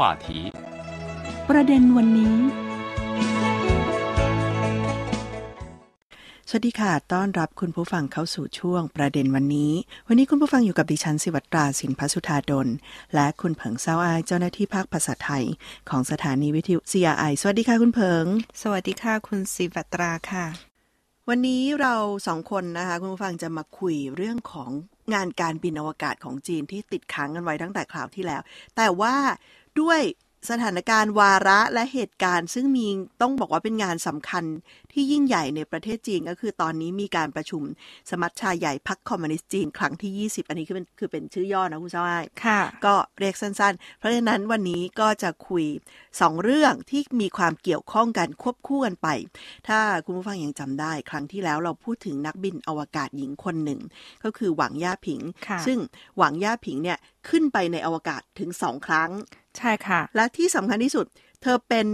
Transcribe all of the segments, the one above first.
话题ประเด็นวันนี้ สวัสดีค่ะ ต้อนรับคุณผู้ฟังเข้าสู่ช่วงประเด็นวันนี้ วันนี้คุณผู้ฟังอยู่กับดิฉันสิวัตราสินพัสุธาดล และคุณเผิงเซาอายเจ้าหน้าที่ภาคภาษาไทย ของสถานีวิทยุ CRI สวัสดีค่ะคุณเผิง สวัสดีค่ะคุณสิวัตราค่ะ วันนี้เราสองคนนะคะ คุณผู้ฟังจะมาคุยเรื่องของงานการบินอวกาศของจีนที่ติดค้างกันไว้ตั้งแต่คราวที่แล้ว แต่ว่าด้วย สถานการณ์วาระและเหตุการณ์ ซึ่งมีต้องบอกว่าเป็นงานสำคัญที่ยิ่งใหญ่ในประเทศจีนก็คือตอนนี้มีการประชุมสมัชชาใหญ่พรรคคอมมิวนิสต์จีน ครั้งที่ 20 อันนี้คือเป็นคือเป็นชื่อย่อนะคุณช้ายค่ะ ก็เรียกสั้นๆ เพราะฉะนั้นวันนี้ก็จะคุยสองเรื่องที่มีความเกี่ยวข้องกันควบคู่กันไป ถ้าคุณผู้ฟังยังจำได้ ครั้งที่แล้วเราพูดถึงนักบินอวกาศหญิงคนหนึ่ง ก็คือหวังย่าผิง ซึ่งหวังย่าผิงเนี่ยขึ้นไปในอวกาศถึงสองครั้ง ใช่ค่ะ และที่สำคัญที่สุด เธอเป็น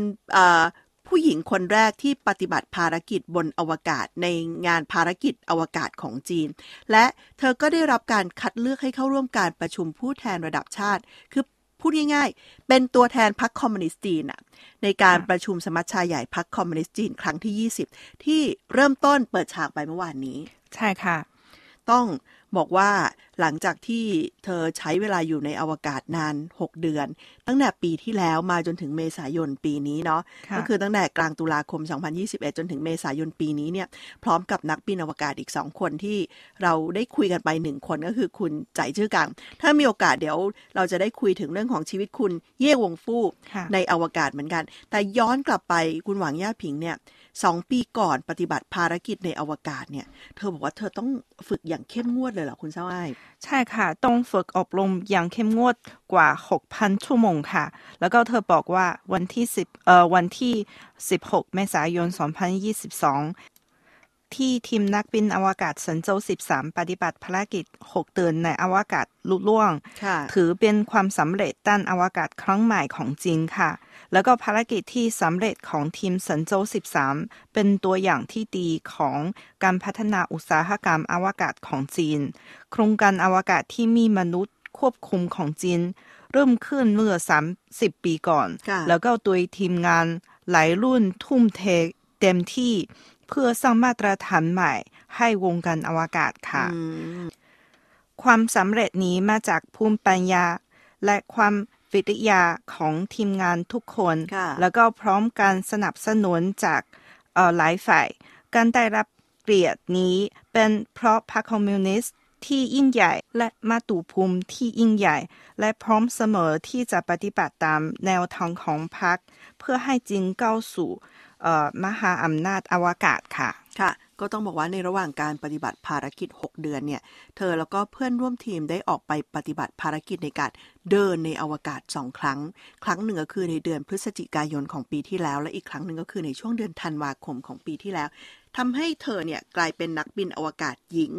ผู้หญิงคนแรกที่ปฏิบัติภารกิจบนอวกาศในงานภารกิจอวกาศของจีน และเธอก็ได้รับการคัดเลือกให้เข้าร่วมการประชุมผู้แทนระดับชาติ คือพูดง่ายๆ เป็นตัวแทนพรรคคอมมิวนิสต์จีนในการประชุมสมัชชาใหญ่พรรคคอมมิวนิสต์จีนครั้งที่ 20 ที่เริ่มต้นเปิดฉากไปเมื่อวานนี้ ใช่ค่ะ ต้อง บอกว่าหลังจากที่เธอใช้เวลาอยู่ในอวกาศนาน 6 เดือน ตั้งแต่ปีที่แล้วมาจนถึงเมษายนปีนี้เนาะก็คือตั้งแต่กลางตุลาคม 2021 จนถึงเมษายนปีนี้เนี่ยพร้อมกับนักบินอวกาศอีก 2 คนที่เราได้คุยกันไปหนึ่งคนก็คือคุณใจชื่อกัง ถ้ามีโอกาสเดี๋ยวเราจะได้คุยถึงเรื่องของชีวิตคุณเย่วงฟู่ในอวกาศเหมือนกัน แต่ย้อนกลับไปคุณหวังย่าผิงเนี่ย สองปีก่อนปฏิบัติภารกิจในอวกาศเนี่ย เธอบอกว่าเธอต้องฝึกอย่างเข้มงวดเลยเหรอคุณเซ้าไอใช่ค่ะ ต้องฝึกอบรมอย่างเข้มงวดกว่า 6,000 ชั่วโมงค่ะ แล้วก็เธอบอกว่าวันที่10เอ่อวันที่ 16 เมษายน 2022ที่ทีมนักบินอวกาศสันโจ13 ปฏิบัติภารกิจ 6 เดือนในอวกาศลุล่วง ถือเป็นความสำเร็จด้านอวกาศครั้งใหม่ของจีนค่ะ แล้วก็ภารกิจที่สำเร็จของทีมสันโจ 13 เป็นตัวอย่างที่ดีของการพัฒนาอุตสาหกรรมอวกาศของจีน โครงการอวกาศที่มีมนุษย์ควบคุมของจีน เริ่มขึ้นเมื่อ 30 ปีก่อน แล้วก็โดยทีมงานหลายรุ่นทุ่มเทเต็มที่เพื่อสร้างมาตรฐานใหม่ให้วงการอวกาศค่ะ ความสำเร็จนี้มาจากภูมิปัญญา และความ วิทยาของทีมงานทุกคน แล้วก็พร้อมการสนับสนุนจากหลายฝ่าย การได้รับเกียรตินี้เป็นเพราะพรรคคอมมิวนิสต์ที่ยิ่งใหญ่และมาตุภูมิที่ยิ่งใหญ่ และพร้อมเสมอที่จะปฏิบัติตามแนวทางของพรรคเพื่อให้จีนก้าวสู่มหาอำนาจอวกาศค่ะ ค่ะ ก็ต้องบอกว่าในระหว่างการปฏิบัติภารกิจ 6 เดือนเนี่ย เธอแล้วก็เพื่อนร่วมทีมได้ออกไปปฏิบัติภารกิจในการเดินในอวกาศสองครั้ง ครั้งหนึ่งก็คือในเดือนพฤศจิกายนของปีที่แล้ว และอีกครั้งหนึ่งก็คือในช่วงเดือนธันวาคมของปีที่แล้วทำให้เธอเนี่ยกลายเป็นนักบินอวกาศหญิง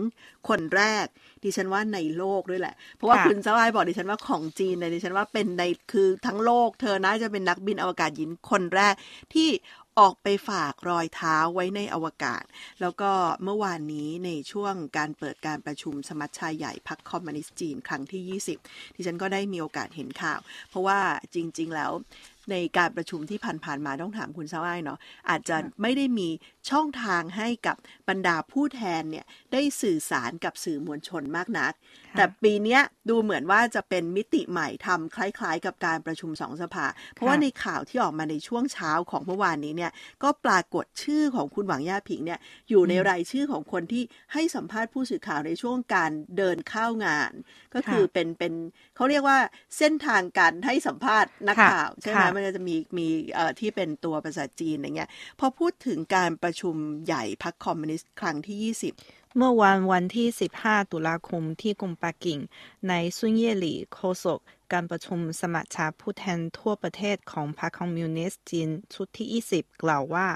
คนแรก ดิฉันว่าในโลกด้วยแหละ เพราะว่าคุณสวายบอกดิฉันว่าของจีนเนี่ยดิฉันว่าเป็นในคือทั้งโลก เธอน่าจะเป็นนักบินอวกาศหญิงคนแรกที่ ออกไปฝากรอยเท้าไว้ในอวกาศ แล้วก็เมื่อวานนี้ในช่วงการเปิดการประชุมสมัชชาใหญ่พรรคคอมมิวนิสต์จีนครั้งที่ 20 ที่ฉันก็ได้มีโอกาสเห็นข่าว เพราะว่าจริง ๆ แล้วในการประชุมที่ผ่านๆมาต้องถามคุณเซ้ายเนาะอาจจะไม่ได้มีช่องทางให้กับบรรดาผู้แทนเนี่ยได้สื่อสารกับสื่อมวลชนมากนัก แต่ปีนี้ดูเหมือนว่าจะเป็นมิติใหม่ทำคล้าย ๆ กับการประชุมสองสภา เพราะว่าในข่าวที่ออกมาในช่วงเช้าของเมื่อวานนี้เนี่ยก็ปรากฏชื่อของคุณหวังย่าผิงเนี่ยอยู่ในรายชื่อของคนที่ให้สัมภาษณ์ผู้สื่อข่าวในช่วงการเดินเข้างาน ก็คือเป็นเป็นเขาเรียกว่าเส้นทางการให้สัมภาษณ์นักข่าวใช่ไหมมันจะมีมีเอ่อที่เป็นตัวภาษาจีนอย่างเงี้ยพอพูดถึงการประชุมใหญ่พรรคคอมมิวนิสต์ครั้งที่ 20 เมื่อวันวันที่ 15 ตุลาคมที่กรุงปักกิ่ง ในซุนเย่หลี่โคศกการประชุมสมัชชาผู้แทนทั่วประเทศของพรรคคอมมิวนิสต์จีนชุดที่ 20 กล่าวว่า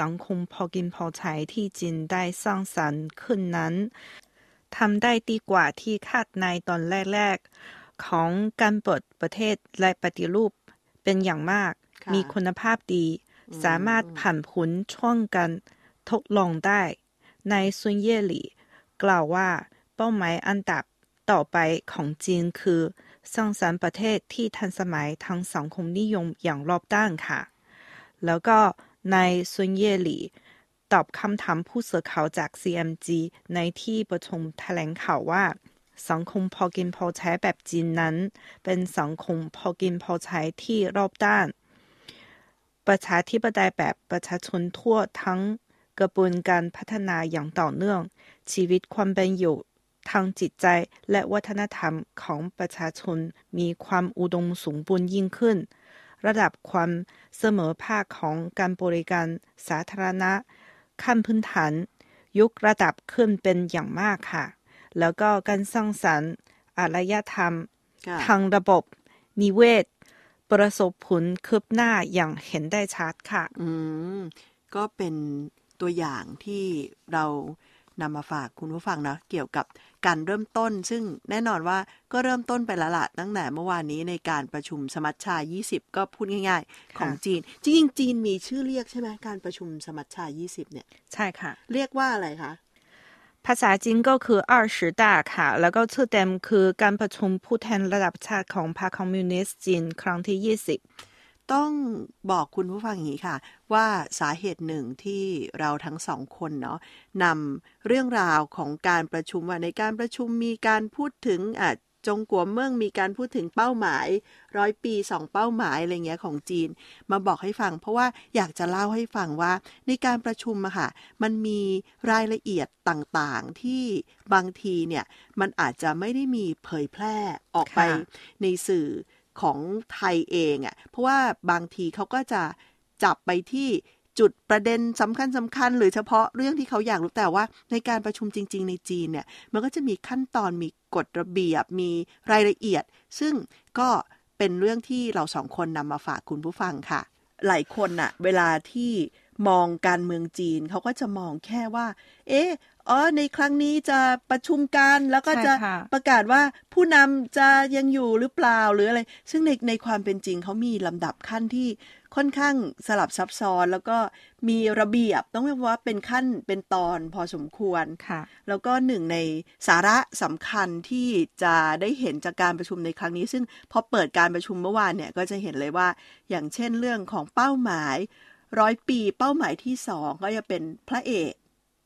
สังคมพอกินพอใช้ที่จีนได้สร้างสรรค์ขึ้นนั้นทำได้ดีกว่าที่คาดในตอนแรก ๆ ของการเปิดประเทศและปฏิรูปเป็นอย่างมาก มีคุณภาพดี สามารถผ่านผลช่วงกันทดลองได้ ในซุนเย่หลี่กล่าวว่าเป้าหมายอันดับต่อไปของจีนคือสร้างสรรค์ประเทศที่ทันสมัยทางสังคมนิยมอย่างรอบด้านค่ะ แล้วก็ในซุนเย่หลี่ตอบคำถามผู้สื่อข่าวจาก CMG ในที่ประชุมแถลงข่าวว่า สังคมพอกินพอใช้แบบจีนนั้น เป็นสังคมพอกินพอใช้ที่รอบด้าน ประชาธิปไตยแบบประชาชนทั่วทั้ง กระบวนการพัฒนาอย่างต่อเนื่อง ชีวิตความเป็นอยู่ทางจิตใจและวัฒนธรรมของประชาชนมีความอุดมสมบูรณ์ยิ่งขึ้น ระดับความเสมอภาคของการบริการสาธารณะ ขั้นพื้นฐานยกระดับขึ้นเป็นอย่างมากค่ะ แล้วก็การสร้างสรรค์อารยธรรม ทางระบบ นิเวศ ประสบผลคืบหน้าอย่างเห็นได้ชัดค่ะ อืม ก็เป็น ตัวอย่างที่เรานำมาฝากคุณผู้ฟังนะเกี่ยวกับการเริ่มต้น ซึ่งแน่นอนว่าก็เริ่มต้นไปละละตั้งแต่เมื่อวานนี้ในการประชุมสมัชชา 20 ก็พูดง่าย ๆ ของจีน จริงๆจีนมีชื่อเรียกใช่ไหมการประชุมสมัชชา 20 เนี่ย ใช่ค่ะ เรียกว่าอะไรคะ ภาษาจีนก็คือ二十大ค่ะ แล้วก็ชื่อเต็มคือการประชุมผู้แทนระดับชาติของพรรคคอมมิวนิสต์จีนครั้งที่ 20 ต้องบอกคุณผู้ฟังอย่างนี้ค่ะ ว่าสาเหตุหนึ่งที่เราทั้งสองคนเนาะนำเรื่องราวของการประชุมว่าในการประชุมมีการพูดถึงอะจงกัวเมืองมีการพูดถึงเป้าหมายร้อยปีสองเป้าหมายอะไรเงี้ยของจีน มาบอกให้ฟัง เพราะว่าอยากจะเล่าให้ฟังว่า ในการประชุมอะค่ะมันมีรายละเอียดต่างๆ ที่บางทีเนี่ยมันอาจจะไม่ได้มีเผยแพร่ออกไปในสื่อ ของไทยเองอะ่ะเพราะว่าบางทีเขาก็จะจับไปที่จุดประเด็นสำคัญสำคัญ หรือเฉพาะเรื่องที่เขาอยากรู้แต่ว่าในการประชุมจริง ๆ ในจีนเนี่ยมันก็จะมีขั้นตอนมีกฎระเบียบมีรายละเอียด ซึ่งก็เป็นเรื่องที่เราสองคนนำมาฝากคุณผู้ฟังค่ะ หลายคนอะเวลาที่มองการเมืองจีนเขาก็จะมองแค่ว่า เอ๊ะ อ๋อในครั้งนี้จะประชุมกันแล้วก็จะประกาศว่าผู้นำจะยังอยู่หรือเปล่าหรืออะไร ซึ่งในในความเป็นจริงเขามีลำดับขั้นที่ค่อนข้างสลับซับซ้อน แล้วก็มีระเบียบต้องเรียกว่าเป็นขั้นเป็นตอนพอสมควรค่ะ แล้วก็หนึ่งในสาระสำคัญที่จะได้เห็นจากการประชุมในครั้งนี้ ซึ่งพอเปิดการประชุมเมื่อวานเนี่ยก็จะเห็นเลยว่า อย่างเช่นเรื่องของเป้าหมายร้อยปีเป้าหมายที่สองก็จะเป็นพระเอก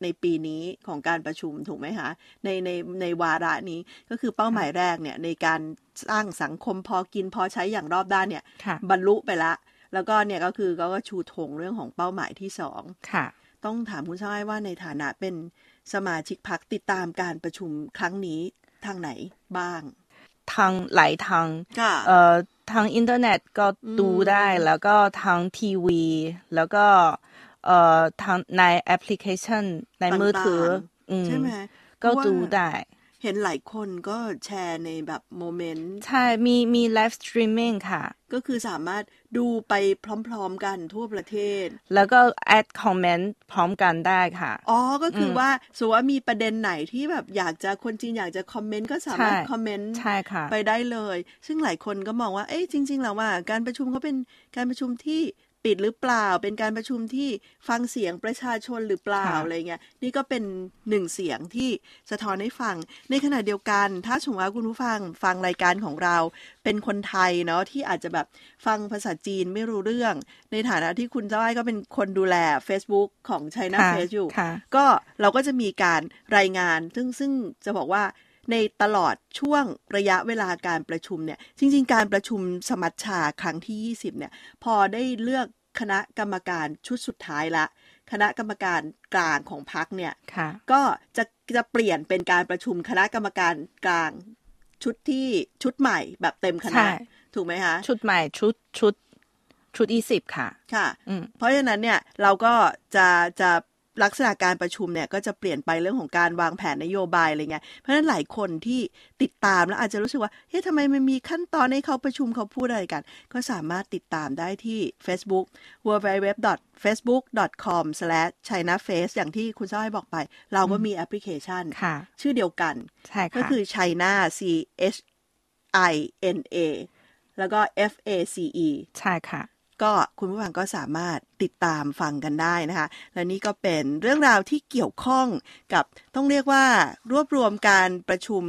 ในปีนี้ของการประชุมถูกไหมคะในในในวาระนี้ก็คือเป้าหมายแรกเนี่ยในการสร้างสังคมพอกินพอใช้อย่างรอบด้านเนี่ย บรรลุไปละ แล้วก็เนี่ยก็คือก็ชูธงเรื่องของเป้าหมายที่สองต้องถามคุณช่ายว่าในฐานะเป็นสมาชิกพักติดตามการประชุมครั้งนี้ทางไหนบ้าง ทางหลายทางเอ่อทางอินเทอร์เน็ตก็ดูได้แล้วก็ทางทีวี แล้วก็ เอ่อทางในแอปพลิเคชัน ในมือถือใช่ไหมก็ดูได้เห็นหลายคนก็แชร์ในแบบ Moments ใช่ มีมี live streaming ค่ะ ก็คือสามารถดูไปพร้อมๆกันทั่วประเทศ แล้วก็ add comเมนต์พร้อมกันได้ค่ะ อ๋อ ก็คือว่าสมมติว่ามีประเด็นไหนที่แบบอยากจะคนจีนอยากจะคอมเมนต์ก็สามารถคอมเมนต์ไปได้เลย ซึ่งหลายคนก็มองว่า เอ้ยจริง ๆ แล้วว่า การประชุมเขาเป็นการประชุมที่ ปิดหรือเปล่า เป็นการประชุมที่ฟังเสียงประชาชนหรือเปล่าอะไรเงี้ยนี่ก็เป็นหนึ่งเสียงที่สะท้อนให้ฟัง ในขณะเดียวกัน ถ้าสมมติว่าคุณผู้ฟังฟังรายการของเราเป็นคนไทยเนาะที่อาจจะแบบฟังภาษาจีนไม่รู้เรื่อง ในฐานะที่คุณเจ้าไอ้ก็เป็นคนดูแล Facebook ของ China Face อยู่ก็เราก็จะมีการรายงาน ซึ่งซึ่งจะบอกว่า ในตลอดช่วงระยะเวลาการประชุมเนี่ย จริง ๆ การประชุมสมัชชาครั้งที่ 20 เนี่ย พอได้เลือกคณะกรรมการชุดสุดท้ายละ คณะกรรมการกลางของพรรคเนี่ยก็จะจะเปลี่ยนเป็นการประชุมคณะกรรมการกลางชุดที่ชุดใหม่แบบเต็มคณะถูกไหมคะ ชุดใหม่ชุดชุดชุดอีสิบค่ะ ค่ะ เพราะฉะนั้นเนี่ยเราก็จะจะ ลักษณะการประชุมเนี่ยก็จะเปลี่ยนไปเรื่องของการวางแผนนโยบายอะไรเงี้ย เพราะฉะนั้นหลายคนที่ติดตามแล้วอาจจะรู้สึกว่า เฮ้ยทำไมมันมีขั้นตอนให้เขาประชุมเขาพูดอะไรกัน ก็สามารถติดตามได้ที่ Facebook www.facebook.com/chinaface อย่างที่คุณซ้อยบอกไป เราก็มีแอปพลิเคชัน ชื่อเดียวกันใช่ก็คือ China C H I N A แล้วก็ F A C E ใช่ค่ะ ก็คุณผู้ฟังก็สามารถติดตามฟังกันได้นะคะ และนี่ก็เป็นเรื่องราวที่เกี่ยวข้องกับต้องเรียกว่ารวบรวมการประชุม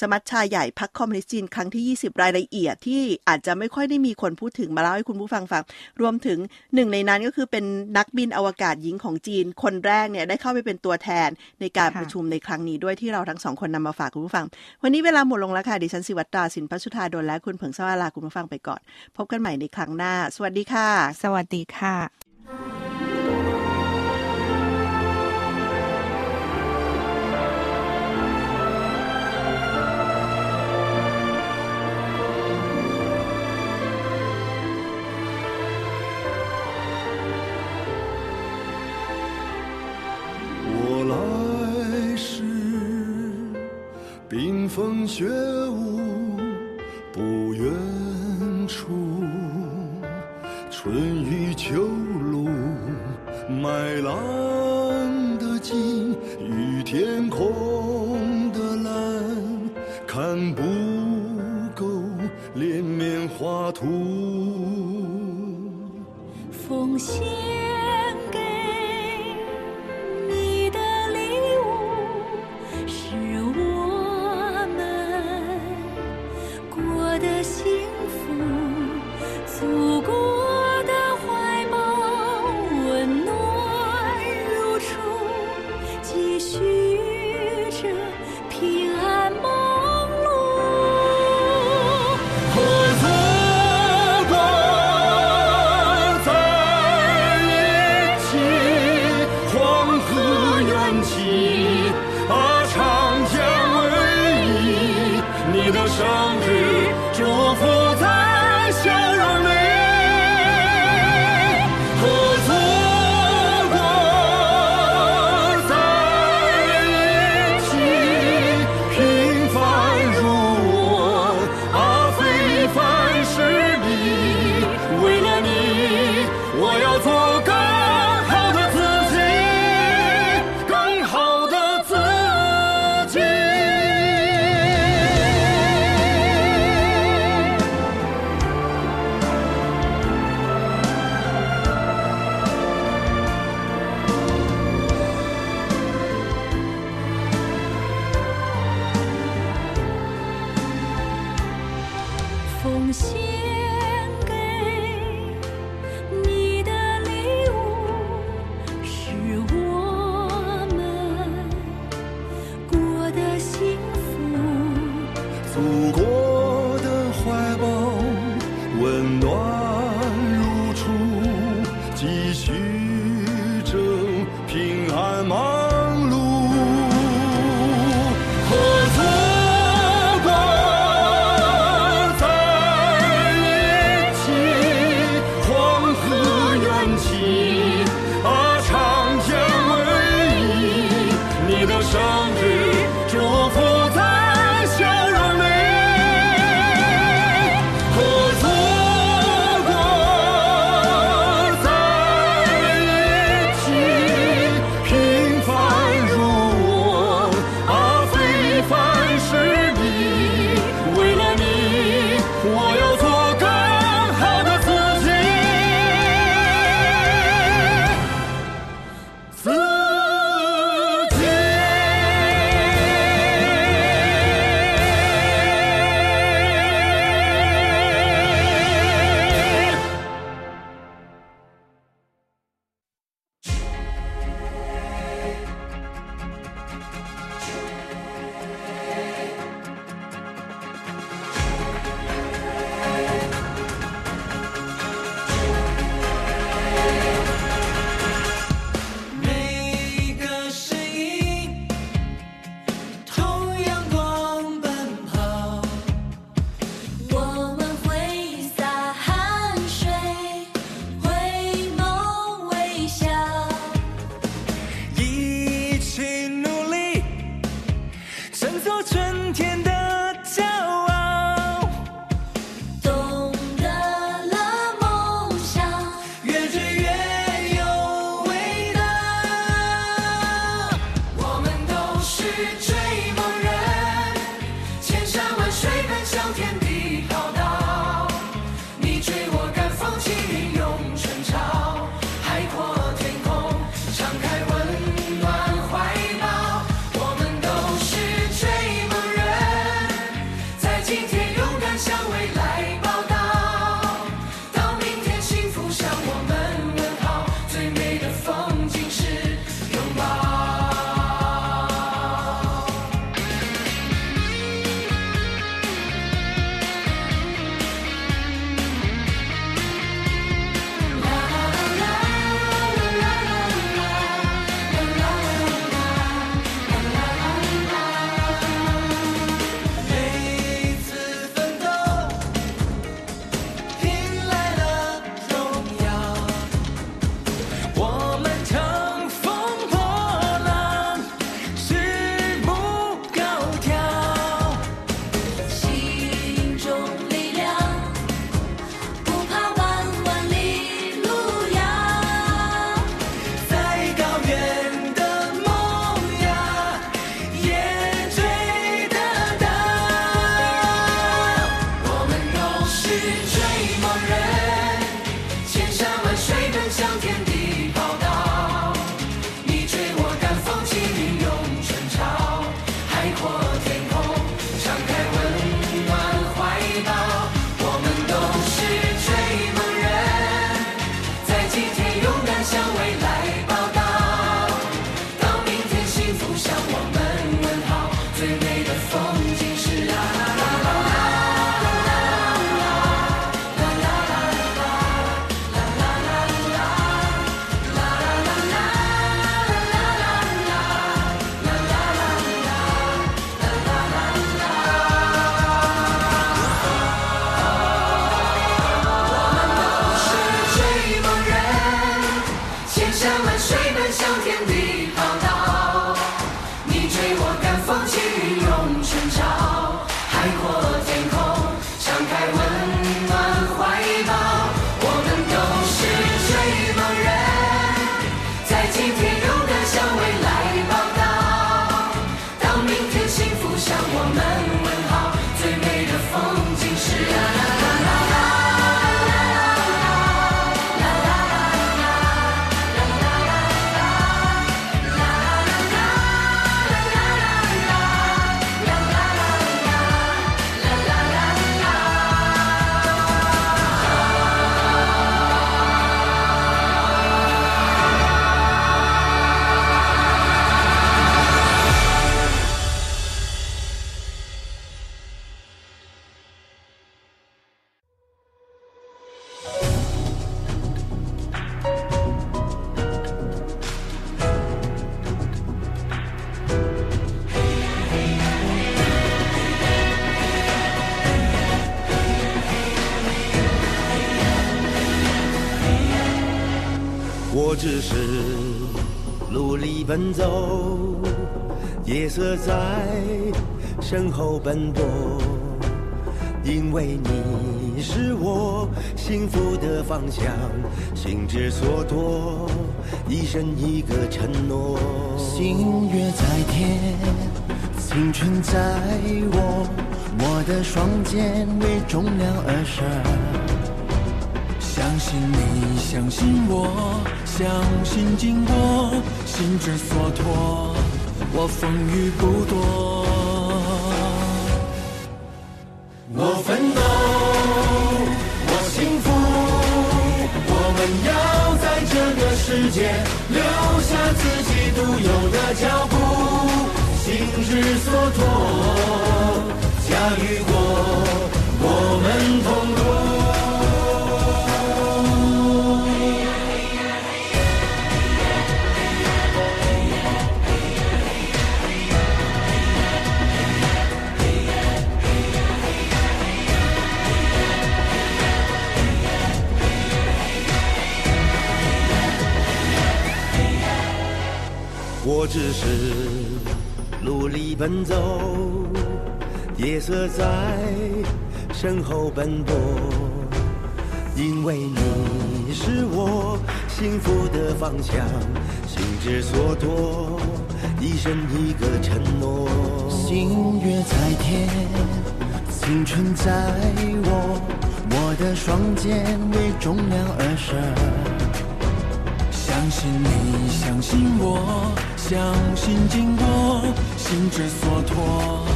สมัชชาใหญ่พักคอมมิวนิสต์จีนครั้งที่ 20 รายละเอียดที่อาจจะไม่ค่อยได้มีคนพูดถึงมาเล่าให้คุณผู้ฟังฟัง รวมถึงหนึ่งในนั้นก็คือเป็นนักบินอวกาศหญิงของจีน คนแรกเนี่ยได้เข้าไปเป็นตัวแทนในการประชุมในครั้งนี้ด้วยที่เราทั้งสองคนนำมาฝากคุณผู้ฟัง วันนี้เวลาหมดลงแล้วค่ะดิฉันสิวัตราสินพัชุธาดลและคุณเผิงสวาลาคุณผู้ฟังไปก่อน พบกันใหม่ในครั้งหน้า สวัสดีค่ะ สวัสดีค่ะ 我来时，冰封雪舞不远处，春雨秋。只是努力奔走，夜色在身后奔波，因为你是我幸福的方向，心之所托，一生一个承诺。星月在天，青春在我，我的双肩为重量而生。相信你，相信我，相信经过，心之所托，我风雨不躲。我奋斗，我幸福，我们要在这个世界留下自己独有的脚步。心之所托，驾驭只是努力奔走，夜色在身后奔波，因为你是我幸福的方向，心之所托，一生一个承诺。星月在天，青春在我，我的双肩为重量而生。相信你，相信我，相信经过，心之所托。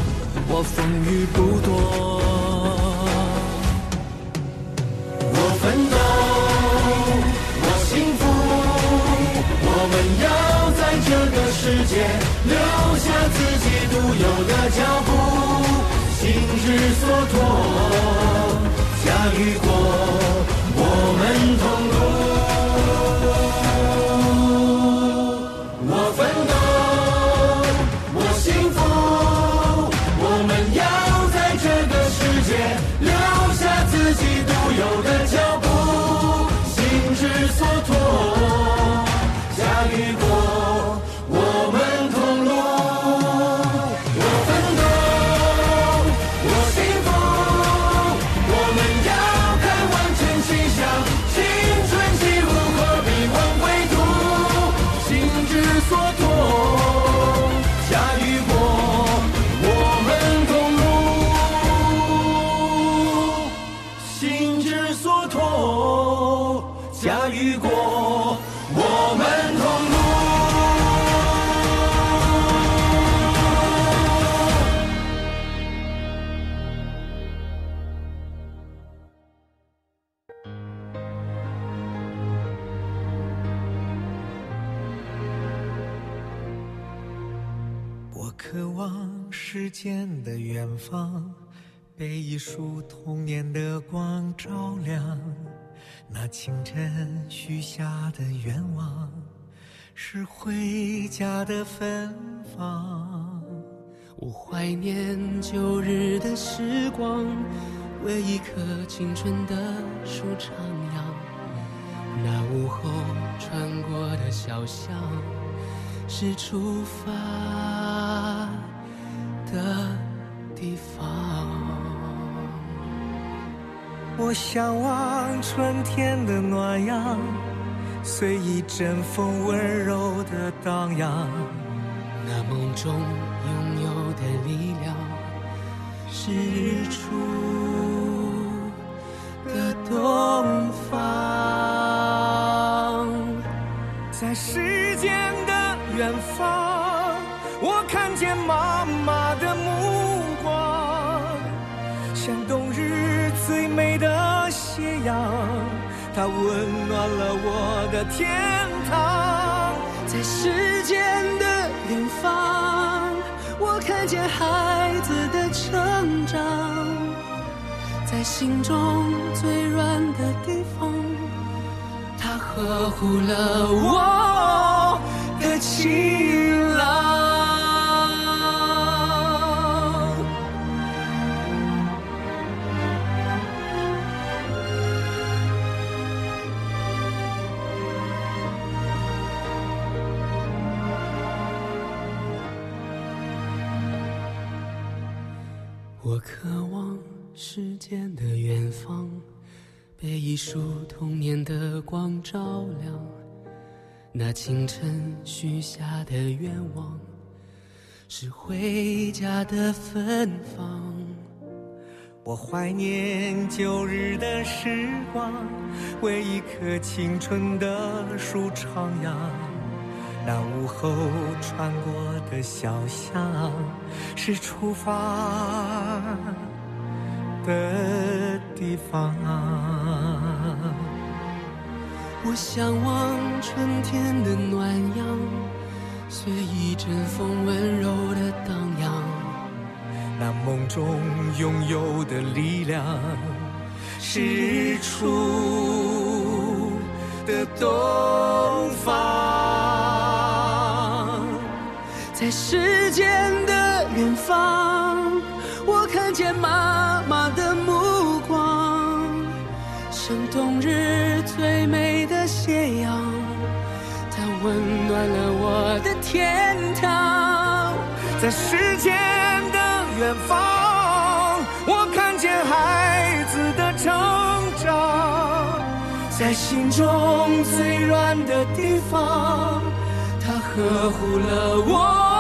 我风雨不躲，我奋斗，我幸福，我们要在这个世界留下自己独有的脚步，心之所托，驾驭过，家与国我们同路。我渴望世界的远方被一束童年的光照亮。那清晨许下的愿望是回家的芬芳。我怀念旧日的时光，为一棵青春的树徜徉。那午后穿过的小巷，是出发的地方。我向往春天的暖阳，随一阵风温柔的荡漾。那梦中拥有的力量，是日出的东方。在世了我的天堂。在时间的远方，我看见孩子的成长。在心中最软的地方，它呵护了我的情郎。渴望时间的远方，被一束童年的光照亮。那清晨许下的愿望，是回家的芬芳。我怀念旧日的时光，为一棵青春的树徜徉。那午后穿过的小巷，是出发的地方。我向往春天的暖阳，随一阵风温柔的荡漾。那梦中拥有的力量，是日出的东方。在时间的远方我看见妈妈的目光像冬日最美的斜阳它温暖了我的天堂。在时间的远方我看见孩子的成长在心中最软的地方它呵护了我。